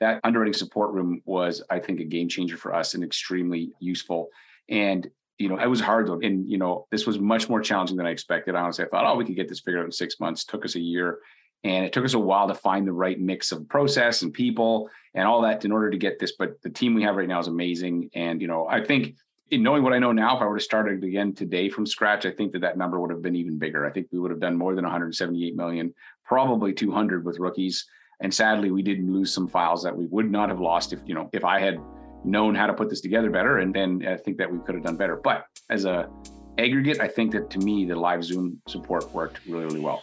that underwriting support room was, I think, a game changer for us and extremely useful. And you know, it was hard though. And, you know, this was much more challenging than I expected. Honestly, I thought, oh, we could get this figured out in six months. Took us a year. And it took us a while to find the right mix of process and people and all that in order to get this. But the team we have right now is amazing. And, you know, I think in knowing what I know now, if I were to start it again today from scratch, I think that that number would have been even bigger. I think we would have done more than 178 million, probably 200 with rookies. And sadly, we didn't lose some files that we would not have lost if, you know, if I had known how to put this together better. And then I think that we could have done better. But as a aggregate, I think that to me, the live Zoom support worked really, really well.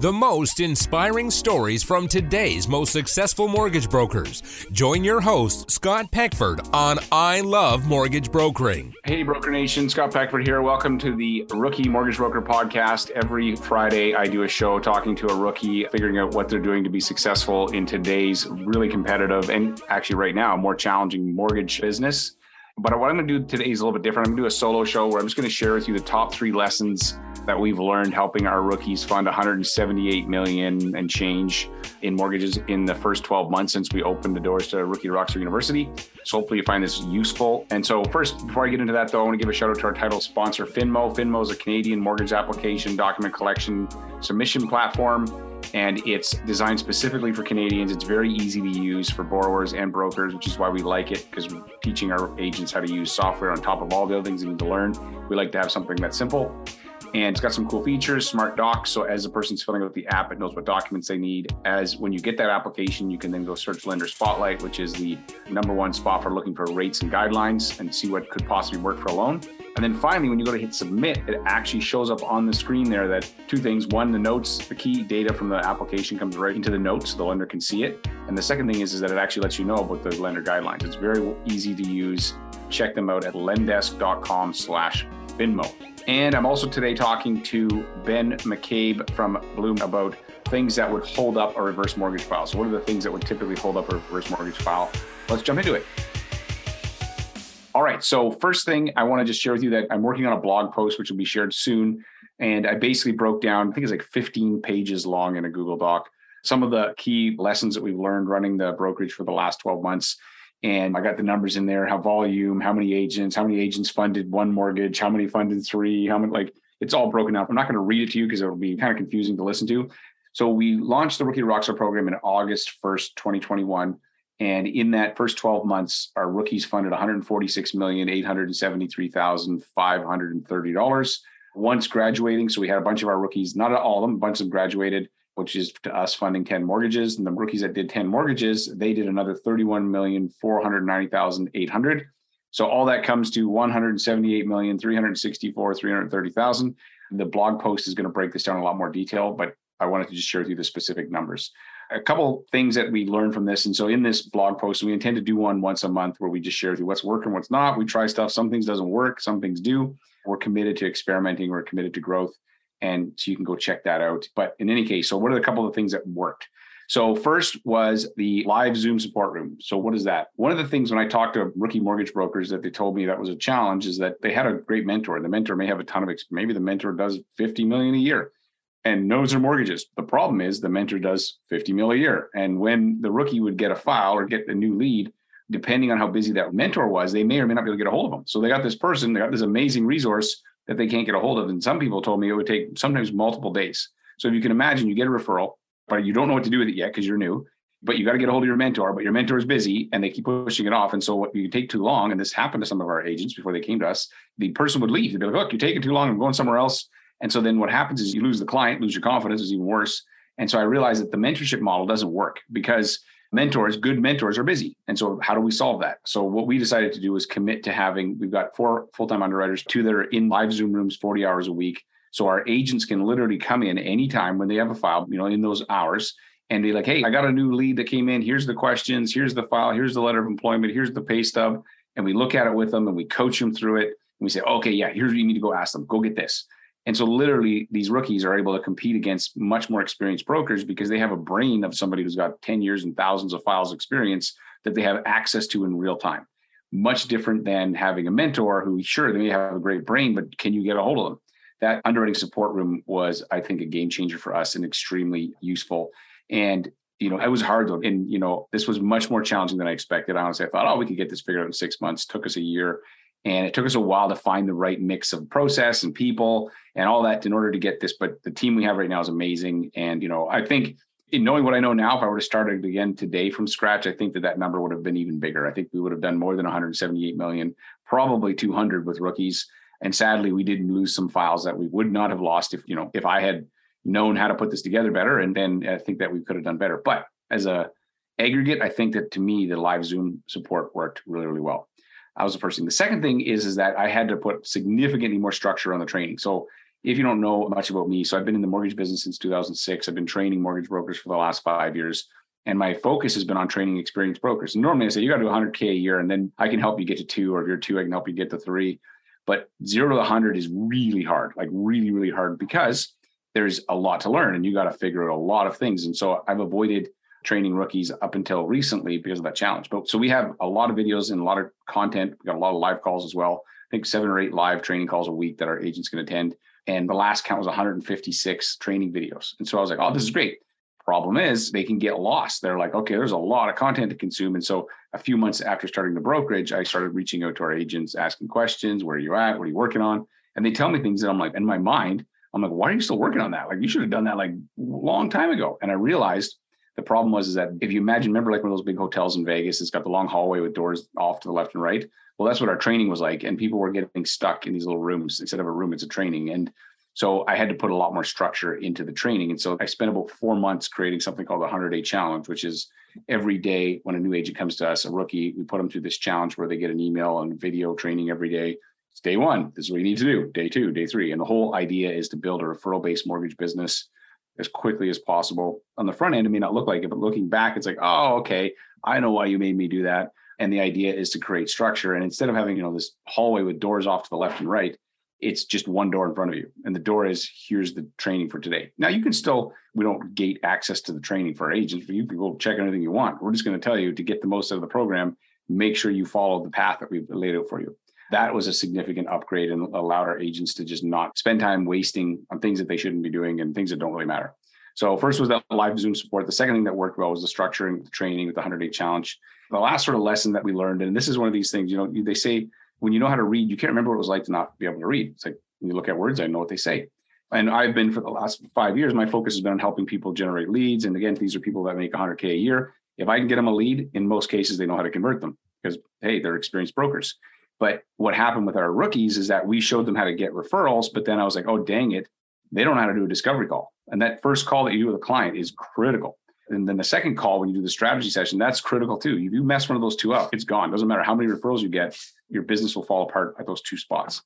The most inspiring stories from today's most successful mortgage brokers. Join your host, Scott Peckford, on I Love Mortgage Brokering. Hey, Broker Nation, Scott Peckford here. Welcome to the Rookie Mortgage Broker Podcast. Every Friday, I do a show talking to a rookie, figuring out what they're doing to be successful in today's really competitive and actually, right now, more challenging mortgage business. But what I'm going to do today is a little bit different. I'm going to do a solo show where I'm just going to share with you the top three lessons that we've learned helping our rookies fund 178 million and change in mortgages in the first 12 months since we opened the doors to Rookie Rockstar University. So hopefully you find this useful. And so first, before I get into that though, I want to give a shout out to our title sponsor, Finmo. Finmo is a Canadian mortgage application document collection submission platform and it's designed specifically for Canadians. It's very easy to use for borrowers and brokers, which is why we like it because we're teaching our agents how to use software on top of all the other things they need to learn. We like to have something that's simple and it's got some cool features smart docs. So as the person's filling out the app it knows what documents they need. As when you get that application you can then go search lender spotlight which is the number one spot for looking for rates and guidelines and see what could possibly work for a loan. And then finally when you go to hit submit it actually shows up on the screen there that two things. One the notes the key data from the application comes right into the notes. So the lender can see it. And the second thing is, is that it actually lets you know about the lender guidelines. It's very easy to use. Check them out at lendesk.com slash finmo and I'm also today talking to Ben McCabe from Bloom about things that would hold up a reverse mortgage file. So, what are the things that would typically hold up a reverse mortgage file? Let's jump into it. All right. So, first thing I want to just share with you that I'm working on a blog post, which will be shared soon. And I basically broke down, I think it's like 15 pages long in a Google Doc, some of the key lessons that we've learned running the brokerage for the last 12 months and I got the numbers in there, how volume, how many agents, how many agents funded one mortgage, how many funded three, how many, like it's all broken up. I'm not going to read it to you because it'll be kind of confusing to listen to. So we launched the Rookie Rockstar program in August 1st, 2021. And in that first 12 months, our rookies funded $146,873,530. Once graduating, so we had a bunch of our rookies, not all of them, a bunch of them graduated which is to us funding 10 mortgages. And the rookies that did 10 mortgages, they did another 31,490,800. So all that comes to 178,364, 330,000. The blog post is going to break this down in a lot more detail, but I wanted to just share with you the specific numbers. A couple things that we learned from this. And so in this blog post, we intend to do one once a month where we just share with you what's working, what's not. We try stuff. Some things doesn't work. Some things do. We're committed to experimenting. We're committed to growth. And so you can go check that out. But in any case, so what are a couple of things that worked? So first was the live Zoom support room. So what is that? One of the things when I talked to rookie mortgage brokers that they told me that was a challenge is that they had a great mentor. The mentor may have a ton of experience. Maybe the mentor does 50 million a year and knows their mortgages. The problem is the mentor does 50 mil a year. And when the rookie would get a file or get a new lead, depending on how busy that mentor was, they may or may not be able to get a hold of them. So they got this person, they got this amazing resource that they can't get a hold of. And some people told me it would take sometimes multiple days. So if you can imagine, you get a referral, but you don't know what to do with it yet because you're new. But you got to get a hold of your mentor, but your mentor is busy and they keep pushing it off. And so what you take too long, and this happened to some of our agents before they came to us, the person would leave. They'd be like, look, you're taking too long, I'm going somewhere else. And so then what happens is you lose the client, lose your confidence, is even worse. And so I realized that the mentorship model doesn't work because mentors, good mentors are busy. And so how do we solve that? So what we decided to do was commit to having, we've got four full-time underwriters, two that are in live Zoom rooms 40 hours a week. So our agents can literally come in anytime when they have a file, you know, in those hours and be like, hey, I got a new lead that came in. Here's the questions. Here's the file. Here's the letter of employment. Here's the pay stub. And we look at it with them and we coach them through it. And we say, okay, yeah, here's what you need to go ask them. Go get this. And so literally these rookies are able to compete against much more experienced brokers because they have a brain of somebody who's got 10 years and thousands of files experience that they have access to in real time. Much different than having a mentor who sure they may have a great brain, but can you get a hold of them? That underwriting support room was, I think, a game changer for us and extremely useful. And you know, it was hard though. And, you know, this was much more challenging than I expected. Honestly, I thought, oh, we could get this figured out in six months. Took us a year. And it took us a while to find the right mix of process and people and all that in order to get this. But the team we have right now is amazing. And, you know, I think in knowing what I know now, if I were to start it again today from scratch, I think that that number would have been even bigger. I think we would have done more than 178 million, probably 200 with rookies. And sadly, we didn't lose some files that we would not have lost if, you know, if I had known how to put this together better. And then I think that we could have done better. But as a aggregate, I think that to me, the live Zoom support worked really, really well. That was the first thing. The second thing is, is that I had to put significantly more structure on the training. So if you don't know much about me, so I've been in the mortgage business since 2006. I've been training mortgage brokers for the last five years. And my focus has been on training experienced brokers. And normally I say, you got to do 100K a year, and then I can help you get to two, or if you're two, I can help you get to three. But zero to 100 is really hard, like really, really hard because there's a lot to learn and you got to figure out a lot of things. And so I've avoided training rookies up until recently because of that challenge. But so we have a lot of videos and a lot of content. We got a lot of live calls as well. I think seven or eight live training calls a week that our agents can attend. And the last count was 156 training videos. And so I was like, oh, this is great. Problem is, they can get lost. They're like, okay, there's a lot of content to consume. And so a few months after starting the brokerage, I started reaching out to our agents, asking questions where are you at? What are you working on? And they tell me things that I'm like, in my mind, I'm like, why are you still working on that? Like, you should have done that like a long time ago. And I realized the problem was is that if you imagine, remember like one of those big hotels in Vegas, it's got the long hallway with doors off to the left and right. Well, that's what our training was like. And people were getting stuck in these little rooms. Instead of a room, it's a training. And so I had to put a lot more structure into the training. And so I spent about four months creating something called the 100 day challenge, which is every day when a new agent comes to us, a rookie, we put them through this challenge where they get an email and video training every day. It's day one. This is what you need to do. Day two, day three. And the whole idea is to build a referral based mortgage business as quickly as possible. On the front end, it may not look like it, but looking back, it's like, oh, okay, I know why you made me do that. And the idea is to create structure. And instead of having, you know, this hallway with doors off to the left and right, it's just one door in front of you and the door is here's the training for today now you can still we don't gate access to the training for agents but you can go check anything you want we're just going to tell you to get the most out of the program make sure you follow the path that we've laid out for you that was a significant upgrade and allowed our agents to just not spend time wasting on things that they shouldn't be doing and things that don't really matter so first was that live zoom support the second thing that worked well was the structuring the training with the 100 day challenge the last sort of lesson that we learned and this is one of these things you know they say when you know how to read, you can't remember what it was like to not be able to read. It's like when you look at words, I know what they say. And I've been for the last five years, my focus has been on helping people generate leads. And again, these are people that make 100K a year. If I can get them a lead, in most cases, they know how to convert them because, hey, they're experienced brokers. But what happened with our rookies is that we showed them how to get referrals. But then I was like, oh, dang it. They don't know how to do a discovery call. And that first call that you do with a client is critical. And then the second call, when you do the strategy session, that's critical too. If you mess one of those two up, it's gone. Doesn't matter how many referrals you get, your business will fall apart at those two spots.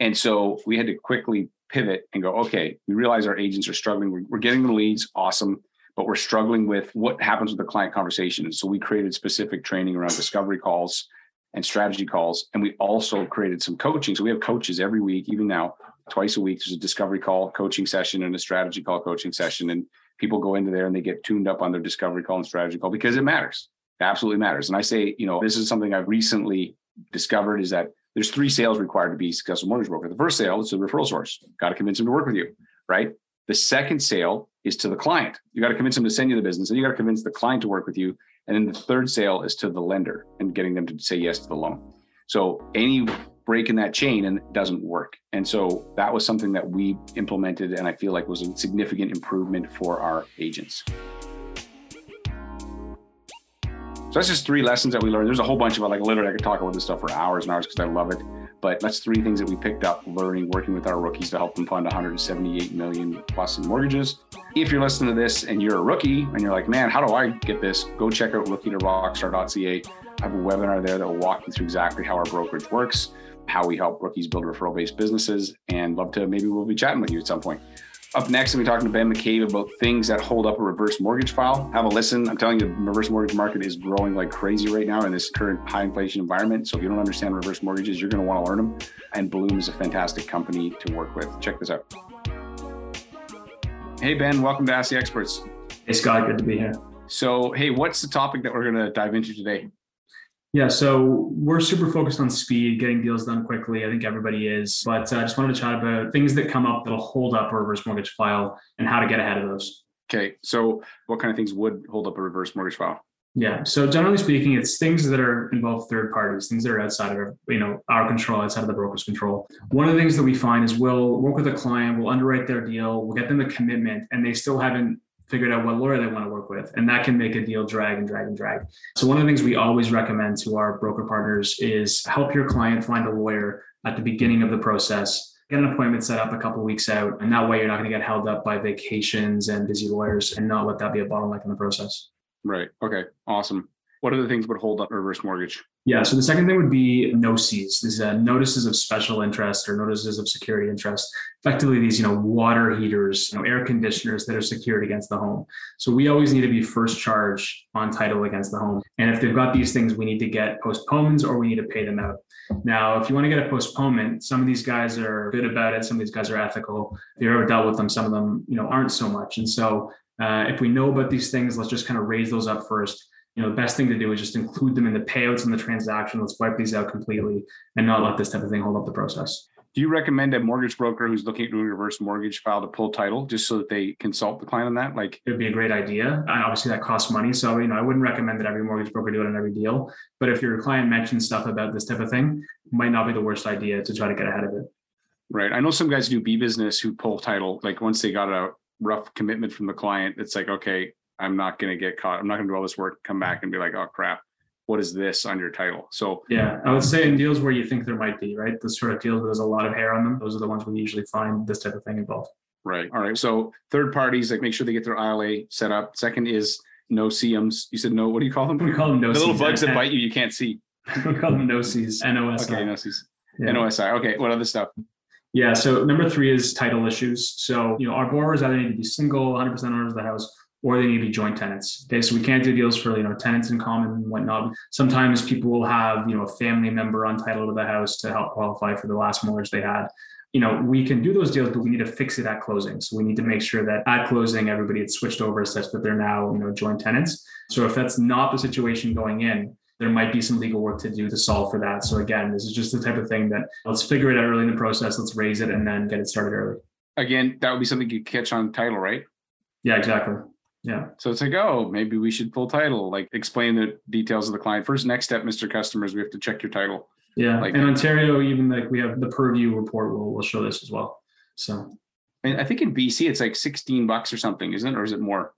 And so we had to quickly pivot and go, okay, we realize our agents are struggling. We're, getting the leads, awesome, but we're struggling with what happens with the client conversation. And so we created specific training around discovery calls and strategy calls. And we also created some coaching. So we have coaches every week, even now, twice a week. There's a discovery call coaching session and a strategy call coaching session. And people go into there and they get tuned up on their discovery call and strategy call because it matters. It absolutely matters. And I say, you know, this is something I've recently discovered is that there's three sales required to be successful mortgage broker. The first sale is the referral source. Got to convince them to work with you, right? The second sale is to the client. You got to convince them to send you the business, and you got to convince the client to work with you. And then the third sale is to the lender and getting them to say yes to the loan. So any break in that chain and it doesn't work. And so that was something that we implemented and I feel like was a significant improvement for our agents. So that's just three lessons that we learned. There's a whole bunch of it. Like literally, I could talk about this stuff for hours and hours because I love it. But that's three things that we picked up learning, working with our rookies to help them fund 178 million plus in mortgages. If you're listening to this and you're a rookie and you're like, man, how do I get this? Go check out rookie to rockstar.ca. I have a webinar there that will walk you through exactly how our brokerage works how we help rookies build referral based businesses and love to maybe we'll be chatting with you at some point. Up next, I'm talking to Ben McCabe about things that hold up a reverse mortgage file. Have a listen. I'm telling you, the reverse mortgage market is growing like crazy right now in this current high inflation environment. So if you don't understand reverse mortgages, you're going to want to learn them. And Bloom is a fantastic company to work with. Check this out. Hey, Ben, welcome to Ask the Experts. Hey, Scott, good to be here. So, hey, what's the topic that we're going to dive into today? Yeah, so we're super focused on speed, getting deals done quickly. I think everybody is, but I uh, just wanted to chat about things that come up that'll hold up a reverse mortgage file and how to get ahead of those. Okay. So what kind of things would hold up a reverse mortgage file? Yeah. So generally speaking, it's things that are involve third parties, things that are outside of you know our control, outside of the broker's control. One of the things that we find is we'll work with a client, we'll underwrite their deal, we'll get them a commitment, and they still haven't figured out what lawyer they want to work with. And that can make a deal drag and drag and drag. So one of the things we always recommend to our broker partners is help your client find a lawyer at the beginning of the process get an appointment set up a couple weeks out and that way you're not going to get held up by vacations and busy lawyers and not let that be a bottleneck in the process Right. Okay. Awesome. What other things that would hold up reverse mortgage? Yeah. So the second thing would be NOSIs. These uh, notices of special interest or notices of security interest. Effectively, these you know water heaters, you know air conditioners that are secured against the home. So we always need to be first charge on title against the home. And if they've got these things, we need to get postponements or we need to pay them out. Now, if you want to get a postponement, some of these guys are good about it. Some of these guys are ethical. If you've ever dealt with them, some of them you know aren't so much. And so uh, if we know about these things, let's just kind of raise those up first. You know, the best thing to do is just include them in the payouts in the transaction. Let's wipe these out completely and not let this type of thing hold up the process. Do you recommend a mortgage broker who's looking at doing a reverse mortgage file to pull title just so that they consult the client on that? Like it would be a great idea. And obviously that costs money. So, you know, I wouldn't recommend that every mortgage broker do it on every deal. But if your client mentions stuff about this type of thing, might not be the worst idea to try to get ahead of it. Right. I know some guys do B business who pull title, like once they got a rough commitment from the client, it's like, okay, I'm not going to get caught. I'm not going to do all this work, come back and be like, oh crap, what is this on your title? So yeah, I would say in deals where you think there might be, right? The sort of deals where there's a lot of hair on them, those are the ones we usually find this type of thing involved. Right. All right. So third parties, like make sure they get their ILA set up. Second is no CMs. You said no. What do you call them? We call them no. The little bugs that bite you, you can't see. we call them NOSIs. NOSI. Okay, NOSIs. Yeah. NOSI. Okay. What other stuff? Yeah. So number three is title issues. So, you know, our borrowers either need to be single, 100% owners of the house, or they need to be joint tenants. Okay. So we can't do deals for, you know, tenants in common and whatnot. Sometimes people will have, you know, a family member on title to the house to help qualify for the last mortgage they had. You know, we can do those deals, but we need to fix it at closing. So we need to make sure that at closing, everybody had switched over such that they're now, you know, joint tenants. So if that's not the situation going in, there might be some legal work to do to solve for that. So again, this is just the type of thing that let's figure it out early in the process. Let's raise it and then get it started early. Again, that would be something you catch on title, right? Yeah, exactly. Yeah. So it's like, oh, maybe we should pull title, like explain the details of the client. First, next step, Mr. Customers, we have to check your title. Yeah. Like, in Ontario, even like we have the purview report will will show this as well. So and I think in BC it's like 16 bucks or something, isn't it? Or is it more?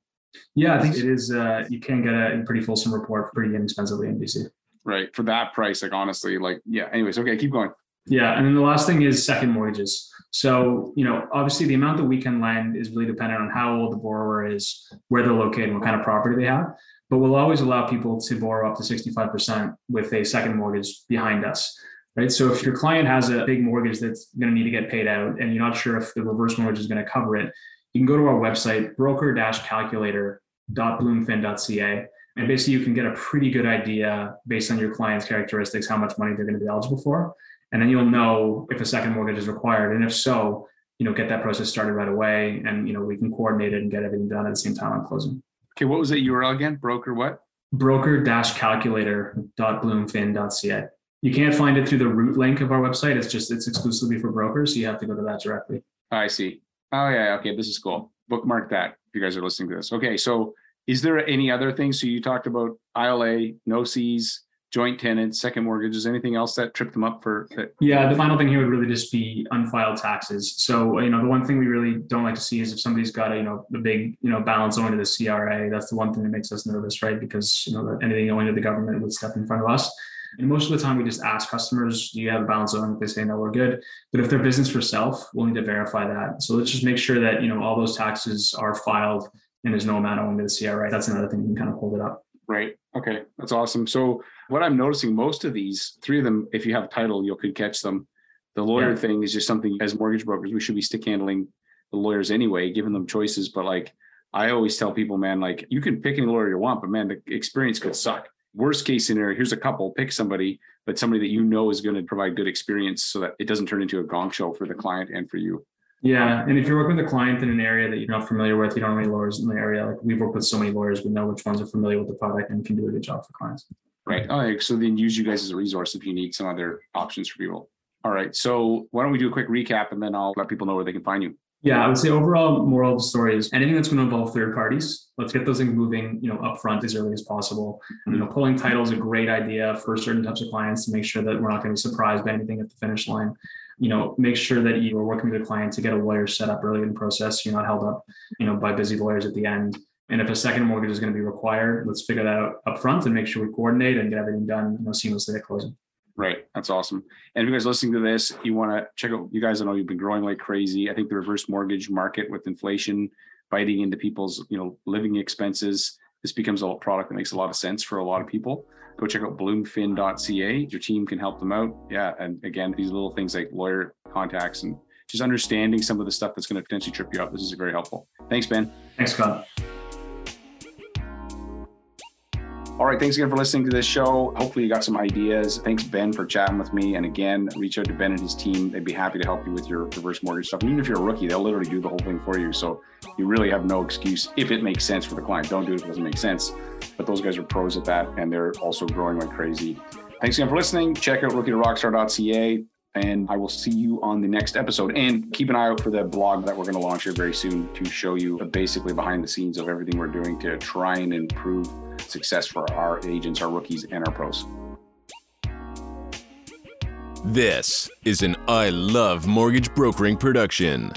Yeah, I think it is. Uh, you can get a pretty fulsome report pretty inexpensively in BC. Right. For that price, like honestly, like, yeah. Anyways, okay, keep going. Yeah. And then the last thing is second mortgages. So, you know, obviously the amount that we can lend is really dependent on how old the borrower is, where they're located, what kind of property they have. But we'll always allow people to borrow up to 65% with a second mortgage behind us. Right. So if your client has a big mortgage that's going to need to get paid out and you're not sure if the reverse mortgage is going to cover it, you can go to our website, broker-calculator.bloomfin.ca. And basically, you can get a pretty good idea based on your client's characteristics how much money they're going to be eligible for. And then you'll know if a second mortgage is required. And if so, you know, get that process started right away. And, you know, we can coordinate it and get everything done at the same time on closing. Okay. What was that URL again? Broker what? broker dash calculator.bloomfin.ca You can't find it through the root link of our website. It's just, it's exclusively for brokers. So you have to go to that directly. I see. Oh yeah, okay, this is cool. Bookmark that if you guys are listening to this. Okay, so is there any other things? So you talked about ILA, NOSIs, joint tenants, second mortgages, anything else that tripped them up for that? Yeah, the final thing here would really just be unfiled taxes. So, you know, the one thing we really don't like to see is if somebody's got a, you know, a big, you know, balance owing to the CRA, that's the one thing that makes us nervous, right? Because, you know, anything owing to the government would step in front of us. And most of the time, we just ask customers, do you have a balance owing? If they say no, we're good. But if they're business for self, we'll need to verify that. So let's just make sure that you know all those taxes are filed and there's no amount owing to the CRA. That's another thing you can kind of hold it up. Right. Okay. That's awesome. So what I'm noticing, most of these, three of them, if you have title, you could catch them. The lawyer yeah. thing is just something as mortgage brokers, we should be stick handling the lawyers anyway, giving them choices. But like I always tell people, man, like you can pick any lawyer you want, but man, the experience could suck worst case scenario, here's a couple, pick somebody, but somebody that you know is going to provide good experience so that it doesn't turn into a gong show for the mm-hmm. client and for you. Yeah. And if you're working with a client in an area that you're not familiar with, you don't have any lawyers in the area. Like we've worked with so many lawyers, we know which ones are familiar with the product and can do a good job for clients. Right. All right. So then use you guys as a resource if you need some other options for people. All right. So why don't we do a quick recap and then I'll let people know where they can find you. Yeah, I would say overall moral of the story is anything that's going to involve third parties. Let's get those things moving, you know, upfront as early as possible. You know, pulling title is a great idea for certain types of clients to make sure that we're not going to be surprised by anything at the finish line. You know, make sure that you are working with a client to get a lawyer set up early in the process. You're not held up, you know, by busy lawyers at the end. And if a second mortgage is going to be required, let's figure that out upfront and make sure we coordinate and get everything done, you know, seamlessly at closing. Right. That's awesome. And if you guys listening to this, you want to check out, you guys I know you've been growing like crazy. I think the reverse mortgage market with inflation biting into people's, you know, living expenses, this becomes a product that makes a lot of sense for a lot of people. Go check out bloomfin.ca. Your team can help them out. Yeah. And again, these little things like lawyer contacts and just understanding some of the stuff that's going to potentially trip you up. This is very helpful. Thanks, Ben. Thanks, Scott. All right. Thanks again for listening to this show. Hopefully, you got some ideas. Thanks, Ben, for chatting with me. And again, reach out to Ben and his team. They'd be happy to help you with your reverse mortgage stuff. And even if you're a rookie, they'll literally do the whole thing for you. So you really have no excuse if it makes sense for the client. Don't do it if it doesn't make sense. But those guys are pros at that, and they're also growing like crazy. Thanks again for listening. Check out rookie2rockstar.ca and I will see you on the next episode. And keep an eye out for the blog that we're going to launch here very soon to show you basically behind the scenes of everything we're doing to try and improve success for our agents, our rookies, and our pros. This is an I Love Mortgage Brokering production.